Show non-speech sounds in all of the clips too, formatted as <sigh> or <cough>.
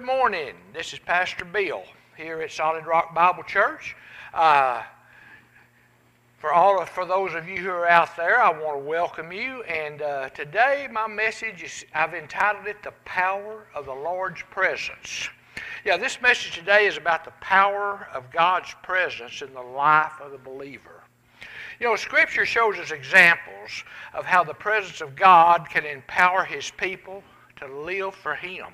Good morning. This is Pastor Bill here at Solid Rock Bible Church. Uh, for all of, for those of you who are out there, I want to welcome you. And uh, today, my message is I've entitled it "The Power of the Lord's Presence." Yeah, this message today is about the power of God's presence in the life of the believer. You know, Scripture shows us examples of how the presence of God can empower His people to live for Him.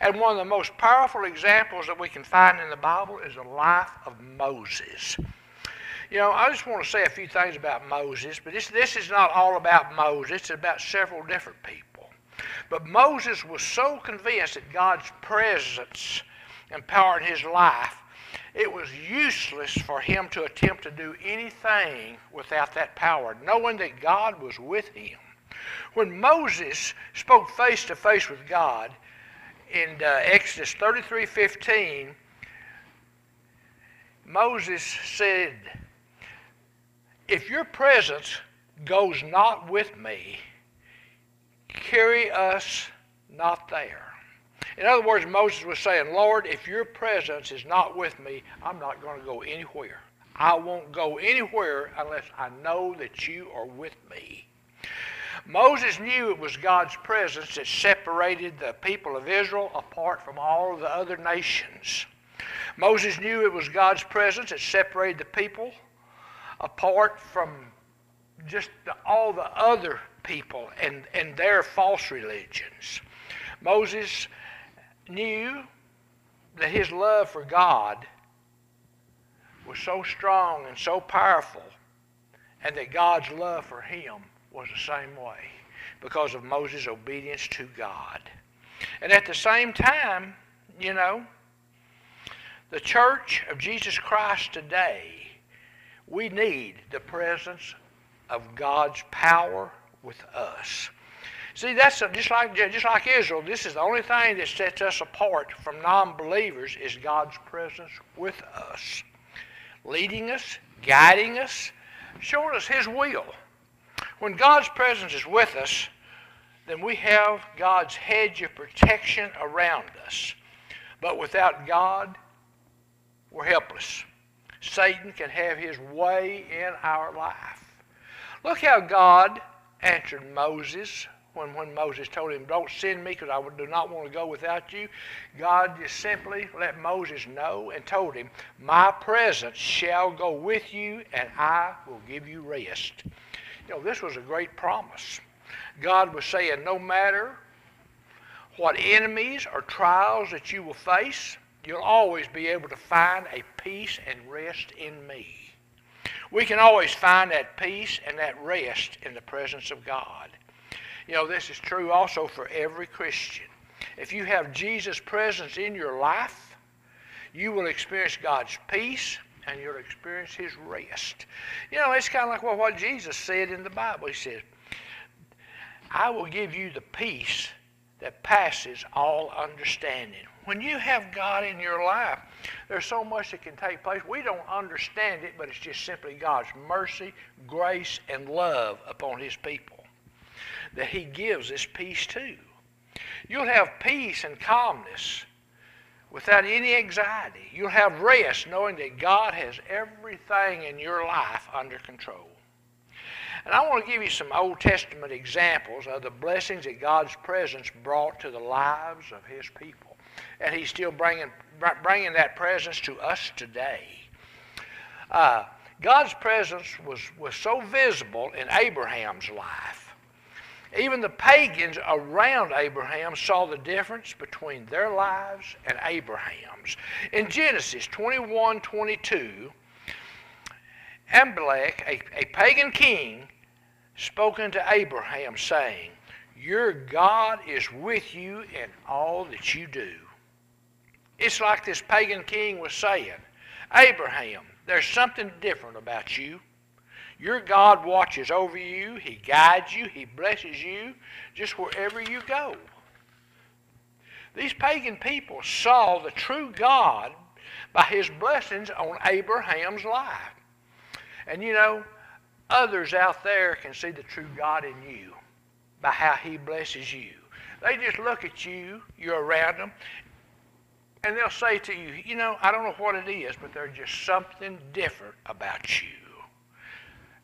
And one of the most powerful examples that we can find in the Bible is the life of Moses. You know, I just want to say a few things about Moses, but this, this is not all about Moses, it's about several different people. But Moses was so convinced that God's presence empowered his life, it was useless for him to attempt to do anything without that power, knowing that God was with him. When Moses spoke face to face with God, in uh, Exodus 33:15, Moses said, "If your presence goes not with me, carry us not there." In other words, Moses was saying, "Lord, if your presence is not with me, I'm not going to go anywhere. I won't go anywhere unless I know that you are with me." Moses knew it was God's presence that separated the people of Israel apart from all the other nations. Moses knew it was God's presence that separated the people apart from just the, all the other people and, and their false religions. Moses knew that his love for God was so strong and so powerful, and that God's love for him was the same way because of Moses' obedience to God. And at the same time, you know, the church of Jesus Christ today, we need the presence of God's power with us. See, that's just like just like Israel. This is the only thing that sets us apart from non-believers is God's presence with us, leading us, guiding us, showing us His will. When God's presence is with us, then we have God's hedge of protection around us. But without God, we're helpless. Satan can have his way in our life. Look how God answered Moses when, when Moses told him, Don't send me because I do not want to go without you. God just simply let Moses know and told him, My presence shall go with you, and I will give you rest. You know, this was a great promise. God was saying, no matter what enemies or trials that you will face, you'll always be able to find a peace and rest in me. We can always find that peace and that rest in the presence of God. You know, this is true also for every Christian. If you have Jesus' presence in your life, you will experience God's peace and you'll experience his rest. You know, it's kind of like what Jesus said in the Bible. He said, I will give you the peace that passes all understanding. When you have God in your life, there's so much that can take place. We don't understand it, but it's just simply God's mercy, grace, and love upon his people that he gives this peace to. You'll have peace and calmness without any anxiety. You'll have rest knowing that God has everything in your life under control. And I want to give you some Old Testament examples of the blessings that God's presence brought to the lives of His people. And He's still bringing, bringing that presence to us today. Uh, God's presence was, was so visible in Abraham's life even the pagans around Abraham saw the difference between their lives and Abraham's. In Genesis 21 22, Amalek, a, a pagan king, spoke unto Abraham, saying, Your God is with you in all that you do. It's like this pagan king was saying, Abraham, there's something different about you. Your God watches over you, He guides you, He blesses you just wherever you go. These pagan people saw the true God by His blessings on Abraham's life. And you know, others out there can see the true God in you by how He blesses you. They just look at you, you're around them, And they'll say to you, you know, I don't know what it is, but there's just something different about you.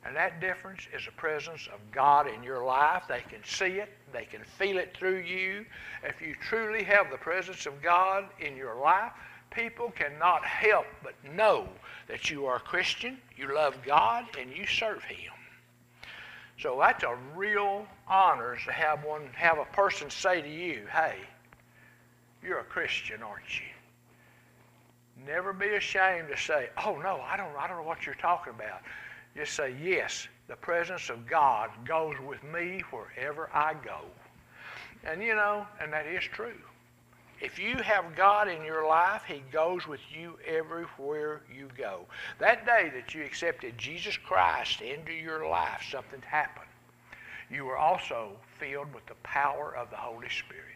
And that difference is the presence of God in your life. They can see it, they can feel it through you. If you truly have the presence of God in your life, people cannot help but know that you are a Christian, you love God, and you serve Him. So that's a real honor to have one have a person say to you, hey, you're a Christian, aren't you? Never be ashamed to say, oh no, I don't I don't know what you're talking about. Just say, yes, the presence of God goes with me wherever I go. And you know, and that is true. If you have God in your life, He goes with you everywhere you go. That day that you accepted Jesus Christ into your life, something happened. You were also filled with the power of the Holy Spirit.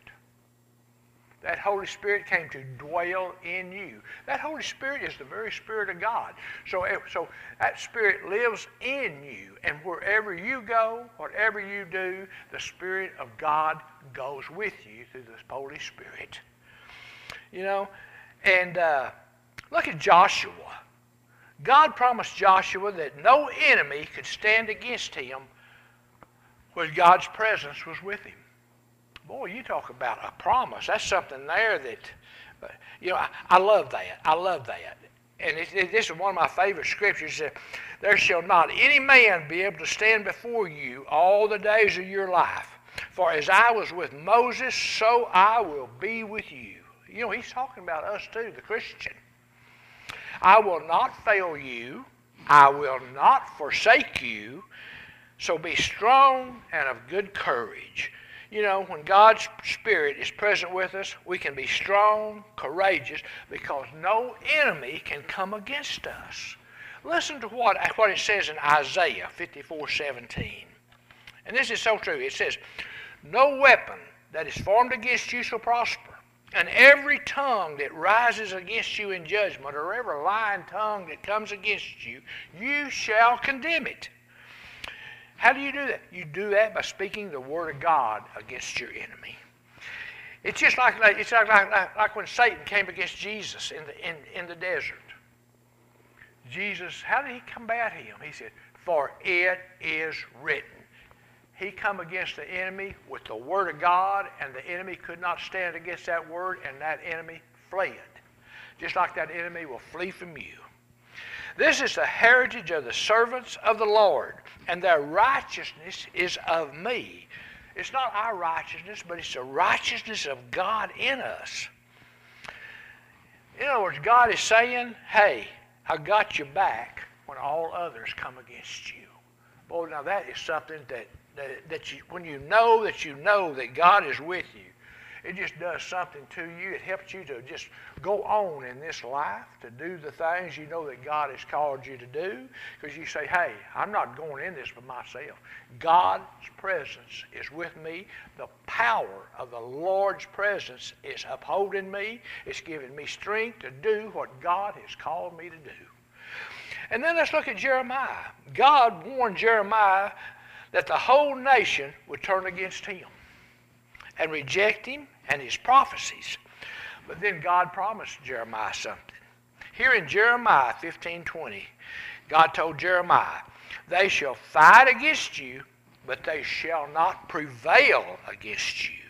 That Holy Spirit came to dwell in you. That Holy Spirit is the very Spirit of God. So, so that Spirit lives in you. And wherever you go, whatever you do, the Spirit of God goes with you through the Holy Spirit. You know? And uh, look at Joshua. God promised Joshua that no enemy could stand against him when God's presence was with him. Boy, you talk about a promise. That's something there that, uh, you know, I, I, love that. I love that. And it, it, this is one of my favorite scriptures. That there shall not any man be able to stand before you all the days of your life. For as I was with Moses, so I will be with you. You know, he's talking about us too, the Christian. I will not fail you. I will not forsake you. So be strong and of good courage. You know, when God's Spirit is present with us, we can be strong, courageous, because no enemy can come against us. Listen to what, what it says in Isaiah 54 17. And this is so true. It says, No weapon that is formed against you shall prosper, and every tongue that rises against you in judgment, or every lying tongue that comes against you, you shall condemn it. How do you do that? You do that by speaking the word of God against your enemy. It's just like, it's like, like, like when Satan came against Jesus in the, in, in the desert. Jesus, how did he combat him? He said, For it is written. He come against the enemy with the word of God, and the enemy could not stand against that word, and that enemy fled. Just like that enemy will flee from you. This is the heritage of the servants of the Lord, and their righteousness is of me. It's not our righteousness, but it's the righteousness of God in us. In other words, God is saying, hey, I got you back when all others come against you. Boy, now that is something that, that, that you, when you know that you know that God is with you, it just does something to you. It helps you to just go on in this life, to do the things you know that God has called you to do. Because you say, hey, I'm not going in this by myself. God's presence is with me. The power of the Lord's presence is upholding me. It's giving me strength to do what God has called me to do. And then let's look at Jeremiah. God warned Jeremiah that the whole nation would turn against him and reject him and his prophecies. But then God promised Jeremiah something. Here in Jeremiah 15:20, God told Jeremiah, "They shall fight against you, but they shall not prevail against you.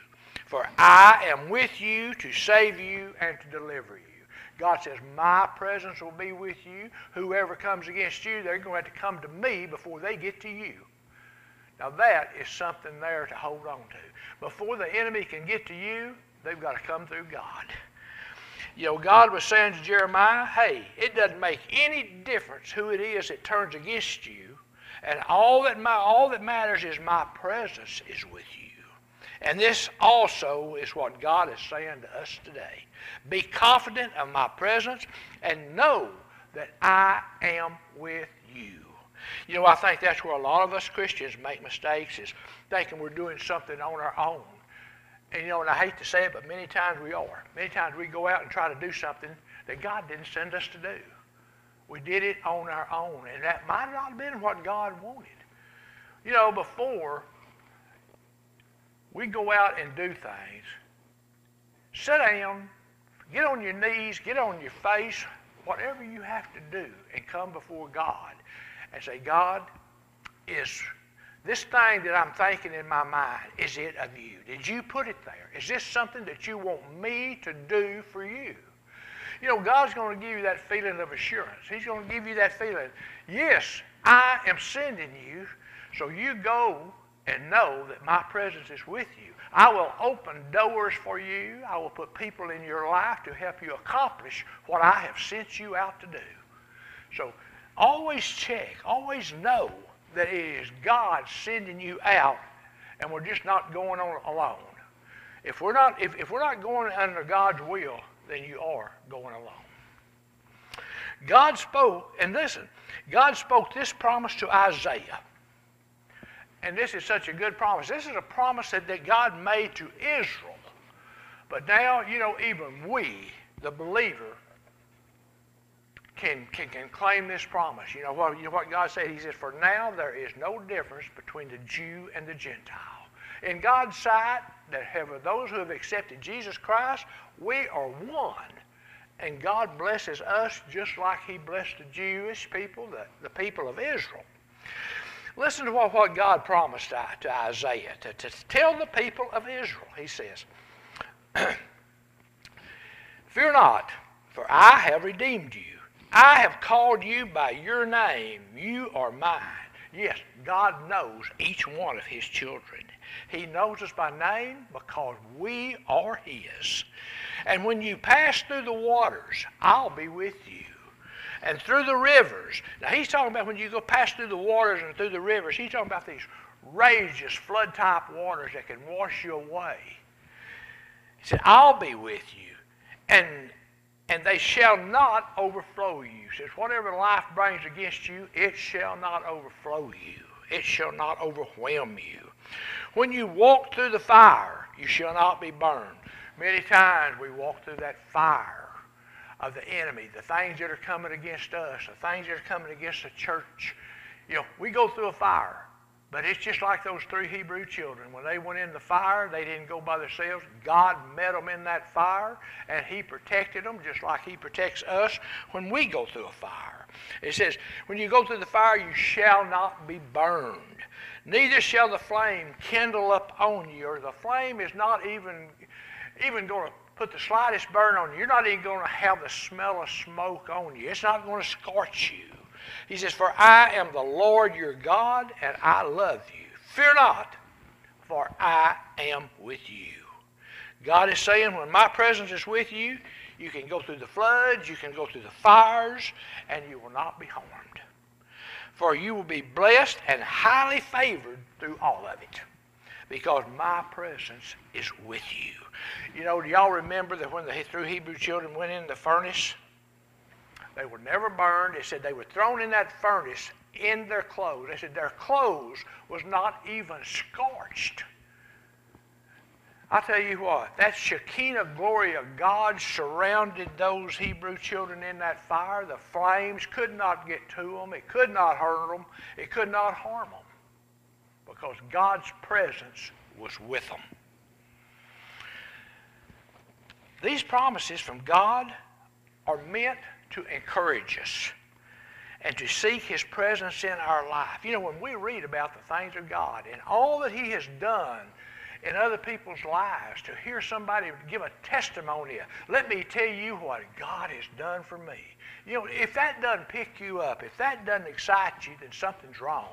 For I am with you to save you and to deliver you." God says, My presence will be with you. Whoever comes against you, they're going to have to come to me before they get to you. Now, that is something there to hold on to. Before the enemy can get to you, they've got to come through God. You know, God was saying to Jeremiah, hey, it doesn't make any difference who it is that turns against you. And all that, my, all that matters is my presence is with you. And this also is what God is saying to us today. Be confident of my presence and know that I am with you. You know, I think that's where a lot of us Christians make mistakes is thinking we're doing something on our own. And you know, and I hate to say it, but many times we are. Many times we go out and try to do something that God didn't send us to do. We did it on our own, and that might not have been what God wanted. You know, before we go out and do things, sit down, Get on your knees, get on your face, whatever you have to do, and come before God and say, God, is this thing that I'm thinking in my mind, is it of you? Did you put it there? Is this something that you want me to do for you? You know, God's going to give you that feeling of assurance. He's going to give you that feeling, yes, I am sending you, so you go and know that my presence is with you. I will open doors for you. I will put people in your life to help you accomplish what I have sent you out to do. So always check, always know that it is God sending you out and we're just not going on alone. If we're not, if, if we're not going under God's will, then you are going alone. God spoke, and listen, God spoke this promise to Isaiah. And this is such a good promise. This is a promise that, that God made to Israel. But now, you know, even we, the believer, can, can, can claim this promise. You know, what, you know what God said? He says, For now there is no difference between the Jew and the Gentile. In God's sight, that have those who have accepted Jesus Christ, we are one. And God blesses us just like He blessed the Jewish people, the, the people of Israel. Listen to what, what God promised to, to Isaiah to, to tell the people of Israel. He says, <clears throat> Fear not, for I have redeemed you. I have called you by your name. You are mine. Yes, God knows each one of his children. He knows us by name because we are his. And when you pass through the waters, I'll be with you. And through the rivers. Now he's talking about when you go pass through the waters and through the rivers, he's talking about these rageous flood type waters that can wash you away. He said, I'll be with you. And and they shall not overflow you. Says, whatever life brings against you, it shall not overflow you. It shall not overwhelm you. When you walk through the fire, you shall not be burned. Many times we walk through that fire of the enemy, the things that are coming against us, the things that are coming against the church. You know, we go through a fire. But it's just like those three Hebrew children. When they went in the fire, they didn't go by themselves. God met them in that fire, and He protected them just like He protects us when we go through a fire. It says, When you go through the fire, you shall not be burned. Neither shall the flame kindle up on you, or the flame is not even, even going to put the slightest burn on you. You're not even going to have the smell of smoke on you. It's not going to scorch you. He says, For I am the Lord your God, and I love you. Fear not, for I am with you. God is saying, when my presence is with you, you can go through the floods, you can go through the fires, and you will not be harmed. For you will be blessed and highly favored through all of it, because my presence is with you. You know, do y'all remember that when the three Hebrew children went in the furnace? They were never burned. They said they were thrown in that furnace in their clothes. They said their clothes was not even scorched. I tell you what, that Shekinah glory of God surrounded those Hebrew children in that fire. The flames could not get to them. It could not hurt them. It could not harm them because God's presence was with them. These promises from God are meant to encourage us and to seek His presence in our life. You know, when we read about the things of God and all that He has done in other people's lives, to hear somebody give a testimony, let me tell you what God has done for me. You know, if that doesn't pick you up, if that doesn't excite you, then something's wrong.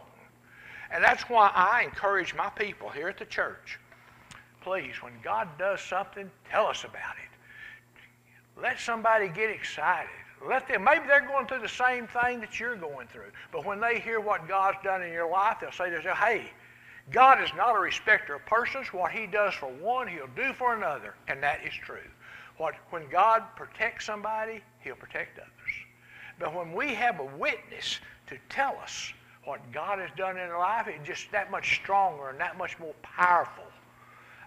And that's why I encourage my people here at the church. Please, when God does something, tell us about it. Let somebody get excited. Let them, maybe they're going through the same thing that you're going through. But when they hear what God's done in your life, they'll say to themselves, hey, God is not a respecter of persons. What he does for one, he'll do for another. And that is true. What, when God protects somebody, he'll protect others. But when we have a witness to tell us what God has done in our life, it's just that much stronger and that much more powerful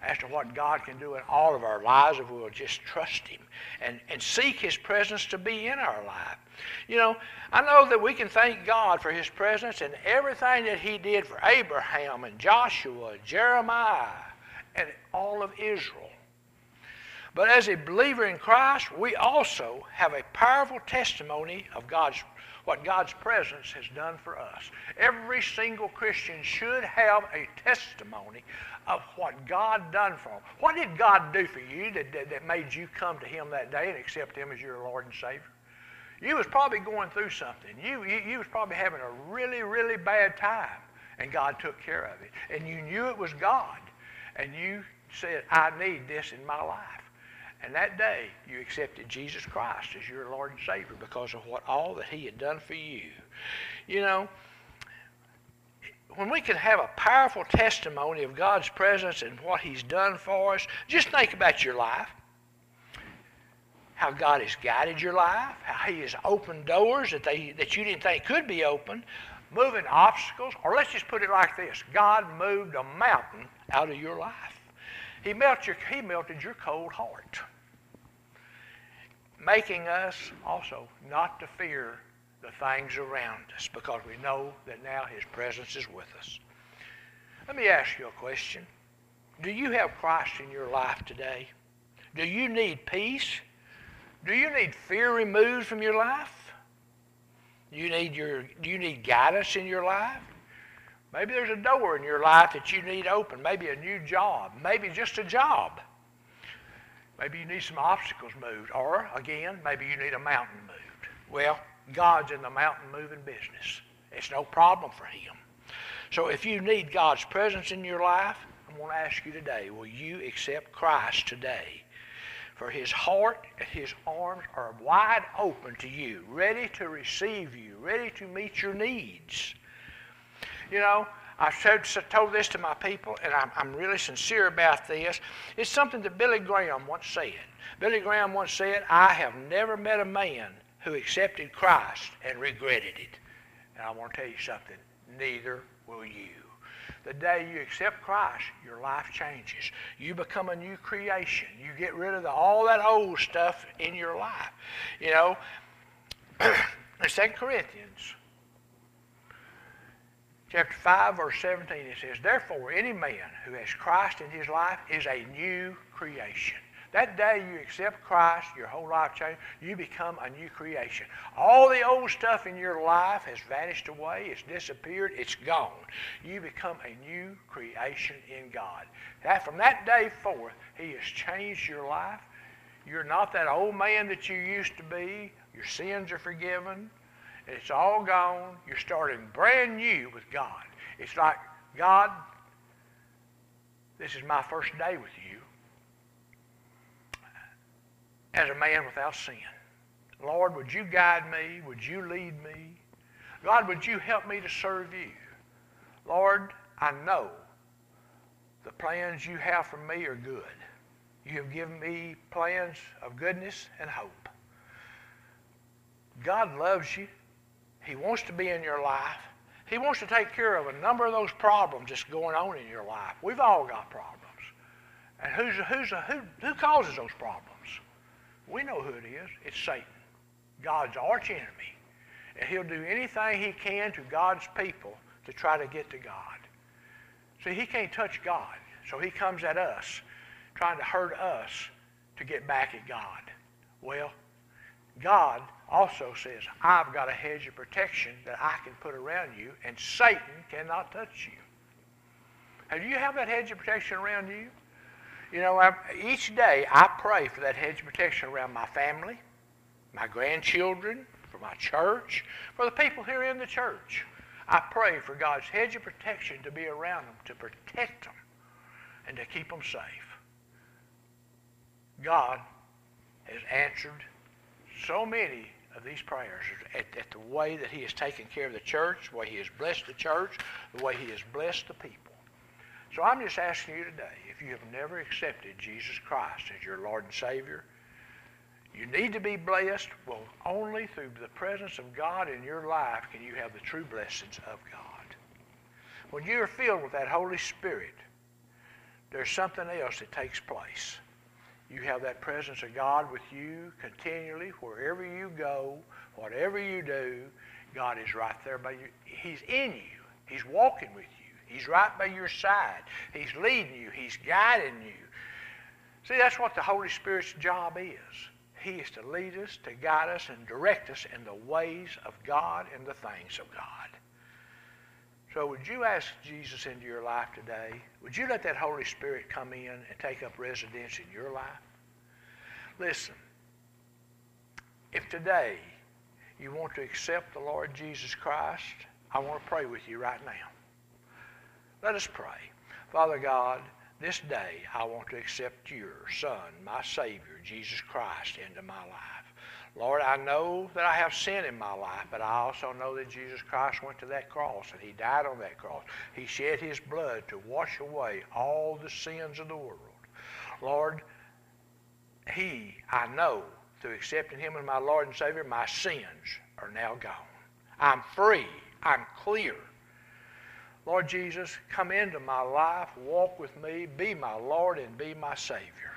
as to what God can do in all of our lives if we will just trust Him and, and seek His presence to be in our life. You know, I know that we can thank God for His presence and everything that He did for Abraham and Joshua, Jeremiah, and all of Israel. But as a believer in Christ, we also have a powerful testimony of God's what God's presence has done for us. Every single Christian should have a testimony of what God done for them. What did God do for you that, that, that made you come to Him that day and accept Him as your Lord and Savior? You was probably going through something. You, you, you was probably having a really, really bad time, and God took care of it. And you knew it was God, and you said, I need this in my life. And that day, you accepted Jesus Christ as your Lord and Savior because of what all that He had done for you. You know, when we can have a powerful testimony of God's presence and what He's done for us, just think about your life. How God has guided your life, how He has opened doors that, they, that you didn't think could be open, moving obstacles, or let's just put it like this God moved a mountain out of your life. He melted your, he melted your cold heart making us also not to fear the things around us because we know that now His presence is with us. Let me ask you a question. Do you have Christ in your life today? Do you need peace? Do you need fear removed from your life? Do You need your, do you need guidance in your life? Maybe there's a door in your life that you need open. Maybe a new job. Maybe just a job. Maybe you need some obstacles moved. Or, again, maybe you need a mountain moved. Well, God's in the mountain moving business. It's no problem for Him. So if you need God's presence in your life, I'm going to ask you today, will you accept Christ today? For His heart and His arms are wide open to you, ready to receive you, ready to meet your needs. You know, I've told this to my people, and I'm, I'm really sincere about this. It's something that Billy Graham once said. Billy Graham once said, I have never met a man who accepted Christ and regretted it. And I want to tell you something, neither will you. The day you accept Christ, your life changes. You become a new creation. You get rid of the, all that old stuff in your life. You know, <clears throat> in 2 Corinthians chapter 5, verse 17, it says, Therefore, any man who has Christ in his life is a new creation. That day you accept Christ, your whole life changes, you become a new creation. All the old stuff in your life has vanished away, it's disappeared, it's gone. You become a new creation in God. That, from that day forth, He has changed your life. You're not that old man that you used to be. Your sins are forgiven. It's all gone. You're starting brand new with God. It's like, God, this is my first day with you as a man without sin. Lord, would you guide me? Would you lead me? God, would you help me to serve you? Lord, I know the plans you have for me are good. You have given me plans of goodness and hope. God loves you. He wants to be in your life. He wants to take care of a number of those problems that's going on in your life. We've all got problems. And who's, who's, who, who causes those problems? We know who it is. It's Satan, God's arch enemy. And he'll do anything he can to God's people to try to get to God. See, he can't touch God. So he comes at us, trying to hurt us to get back at God. Well, God also says, I've got a hedge of protection that I can put around you, and Satan cannot touch you. Have you have that hedge of protection around you? You know, I, each day I pray for that hedge of protection around my family, my grandchildren, for my church, for the people here in the church. I pray for God's hedge of protection to be around them, to protect them, and to keep them safe. God has answered so many of these prayers at, at, the way that he has taken care of the church, the way he has blessed the church, the way he has blessed the people. So I'm just asking you today, if you have never accepted Jesus Christ as your Lord and Savior, you need to be blessed. Well, only through the presence of God in your life can you have the true blessings of God. When you are filled with that Holy Spirit, there's something else that takes place. You have that presence of God with you continually wherever you go, whatever you do. God is right there by you. He's in you. He's walking with you. He's right by your side. He's leading you. He's guiding you. See, that's what the Holy Spirit's job is. He is to lead us, to guide us, and direct us in the ways of God and the things of God. So would you ask Jesus into your life today? Would you let that Holy Spirit come in and take up residence in your life? Listen, if today you want to accept the Lord Jesus Christ, I want to pray with you right now. Let us pray. Father God, this day I want to accept your Son, my Savior, Jesus Christ, into my life. Lord, I know that I have sin in my life, but I also know that Jesus Christ went to that cross and he died on that cross. He shed his blood to wash away all the sins of the world. Lord, he, I know, through accepting him as my Lord and Savior, my sins are now gone. I'm free. I'm clear. Lord Jesus, come into my life, walk with me, be my Lord and be my Savior.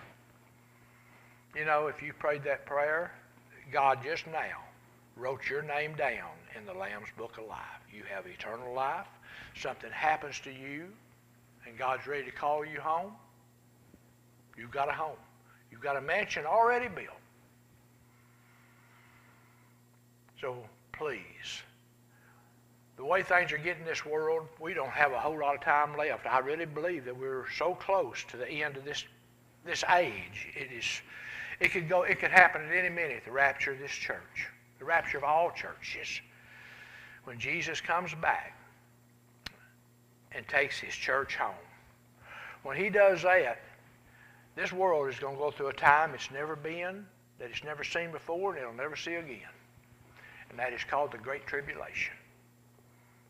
You know, if you prayed that prayer, God just now wrote your name down in the Lamb's Book of Life. You have eternal life. Something happens to you, and God's ready to call you home. You've got a home. You've got a mansion already built. So please, the way things are getting in this world, we don't have a whole lot of time left. I really believe that we're so close to the end of this this age. It is it could go. It could happen at any minute. The rapture of this church, the rapture of all churches, when Jesus comes back and takes His church home. When He does that, this world is going to go through a time it's never been, that it's never seen before, and it'll never see again. And that is called the Great Tribulation.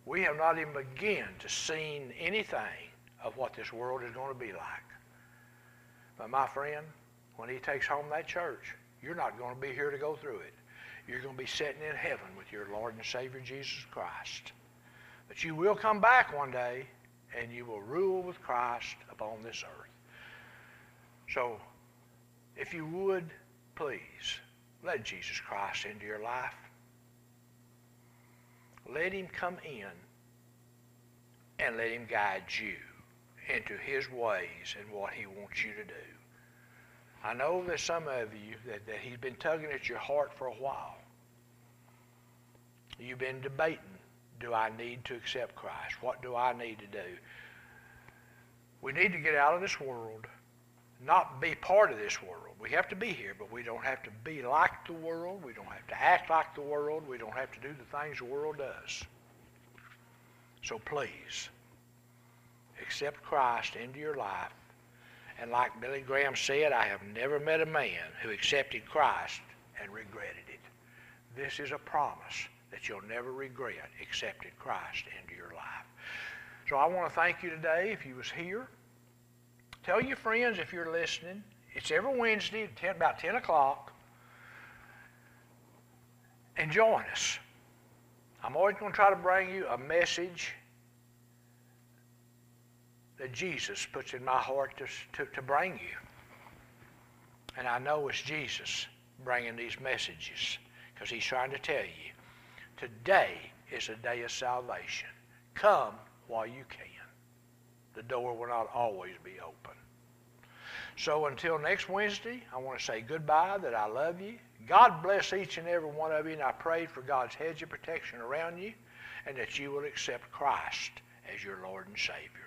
We have not even begun to see anything of what this world is going to be like. But my friend, when he takes home that church, you're not going to be here to go through it. You're going to be sitting in heaven with your Lord and Savior Jesus Christ. But you will come back one day and you will rule with Christ upon this earth. So, if you would, please, let Jesus Christ into your life. Let him come in and let him guide you into his ways and what he wants you to do. I know there's some of you that, that he's been tugging at your heart for a while. You've been debating, do I need to accept Christ? What do I need to do? We need to get out of this world, not be part of this world. We have to be here, but we don't have to be like the world. We don't have to act like the world. We don't have to do the things the world does. So please, accept Christ into your life and like Billy Graham said, I have never met a man who accepted Christ and regretted it. This is a promise that you'll never regret accepting Christ into your life. So I want to thank you today if you was here. Tell your friends if you're listening. It's every Wednesday at 10, about 10 o'clock. And join us. I'm always going to try to bring you a message that Jesus puts in my heart to, to, to bring you. And I know it's Jesus bringing these messages because he's trying to tell you today is a day of salvation. Come while you can. The door will not always be open. So until next Wednesday, I want to say goodbye, that I love you. God bless each and every one of you, and I pray for God's hedge of protection around you and that you will accept Christ as your Lord and Savior.